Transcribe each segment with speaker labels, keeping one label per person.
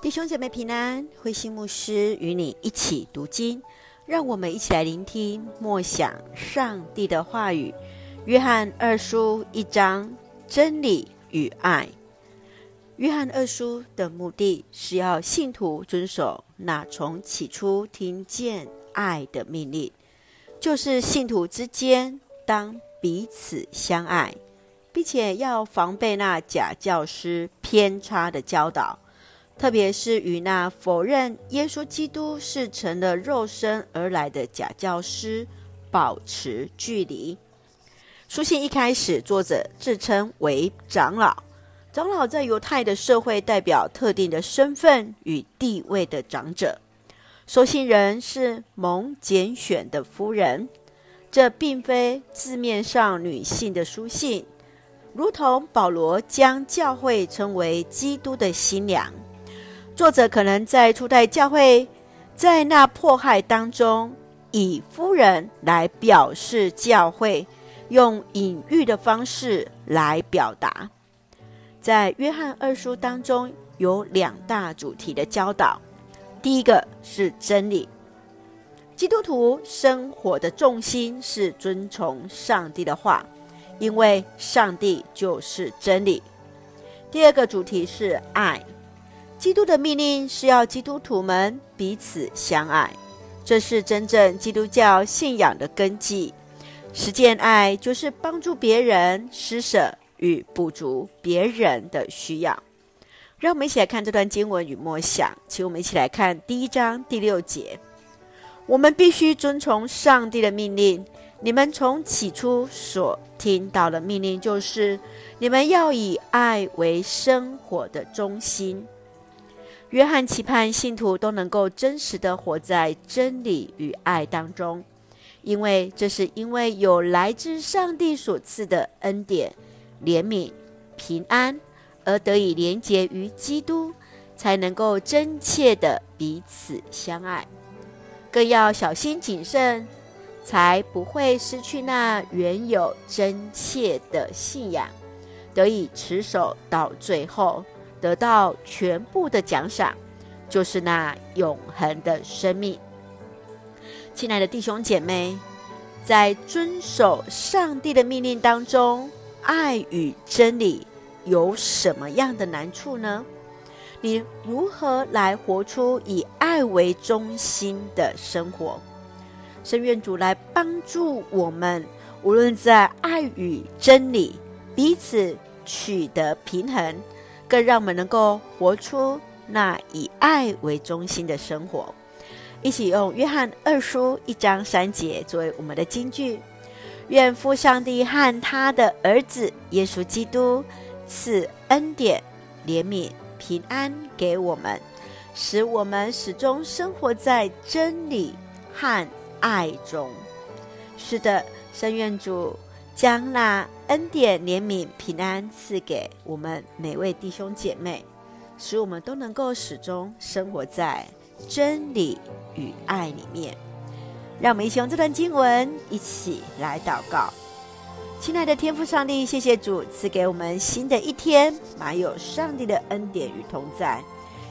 Speaker 1: 弟兄姐妹平安，慧心牧师与你一起读经，让我们一起来聆听默想上帝的话语。约翰二书一章，真理与爱。约翰二书的目的是要信徒遵守那从起初听见爱的命令，就是信徒之间当彼此相爱，并且要防备那假教师偏差的教导。特别是与那否认耶稣基督是成了肉身而来的假教师保持距离。书信一开始，作者自称为长老。长老在犹太的社会代表特定的身份与地位的长者。收信人是蒙拣选的夫人，这并非字面上女性的书信，如同保罗将教会称为基督的新娘。作者可能在初代教会，在那迫害当中，以夫人来表示教会，用隐喻的方式来表达。在约翰二书当中，有两大主题的教导。第一个是真理，基督徒生活的重心是遵从上帝的话，因为上帝就是真理。第二个主题是爱。基督的命令是要基督徒们彼此相爱，这是真正基督教信仰的根基。实践爱就是帮助别人施舍与补足别人的需要。让我们一起来看这段经文与默想，请我们一起来看第一章第六节。我们必须遵从上帝的命令。你们从起初所听到的命令就是：你们要以爱为生活的中心。约翰期盼信徒都能够真实的活在真理与爱当中，因为这是因为有来自上帝所赐的恩典、怜悯、平安，而得以连结于基督，才能够真切的彼此相爱。更要小心谨慎，才不会失去那原有真切的信仰，得以持守到最后。得到全部的奖赏，就是那永恒的生命。亲爱的弟兄姐妹，在遵守上帝的命令当中，爱与真理有什么样的难处呢？你如何来活出以爱为中心的生活？深愿主来帮助我们，无论在爱与真理彼此取得平衡。更让我们能够活出那以爱为中心的生活。一起用约翰二书一章三节作为我们的金句：愿父上帝和他的儿子耶稣基督赐恩典、怜悯、平安给我们，使我们始终生活在真理和爱中。是的，圣愿主。将那恩典、怜悯、平安赐给我们每位弟兄姐妹，使我们都能够始终生活在真理与爱里面。让我们一起用这段经文一起来祷告。亲爱的天父上帝，谢谢主赐给我们新的一天，满有上帝的恩典与同在，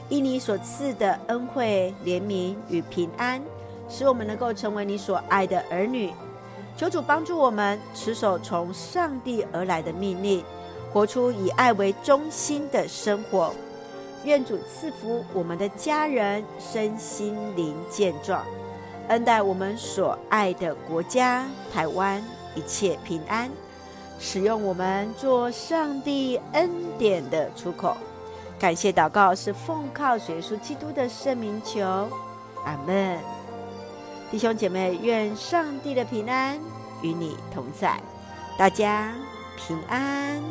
Speaker 1: 因你所赐的恩惠、怜悯与平安，使我们能够成为你所爱的儿女。求主帮助我们持守从上帝而来的命令，活出以爱为中心的生活。愿主赐福我们的家人身心灵健壮，恩待我们所爱的国家台湾一切平安，使用我们做上帝恩典的出口。感谢祷告是奉靠主耶稣基督的圣名求，阿门。弟兄姐妹，愿上帝的平安与你同在，大家平安。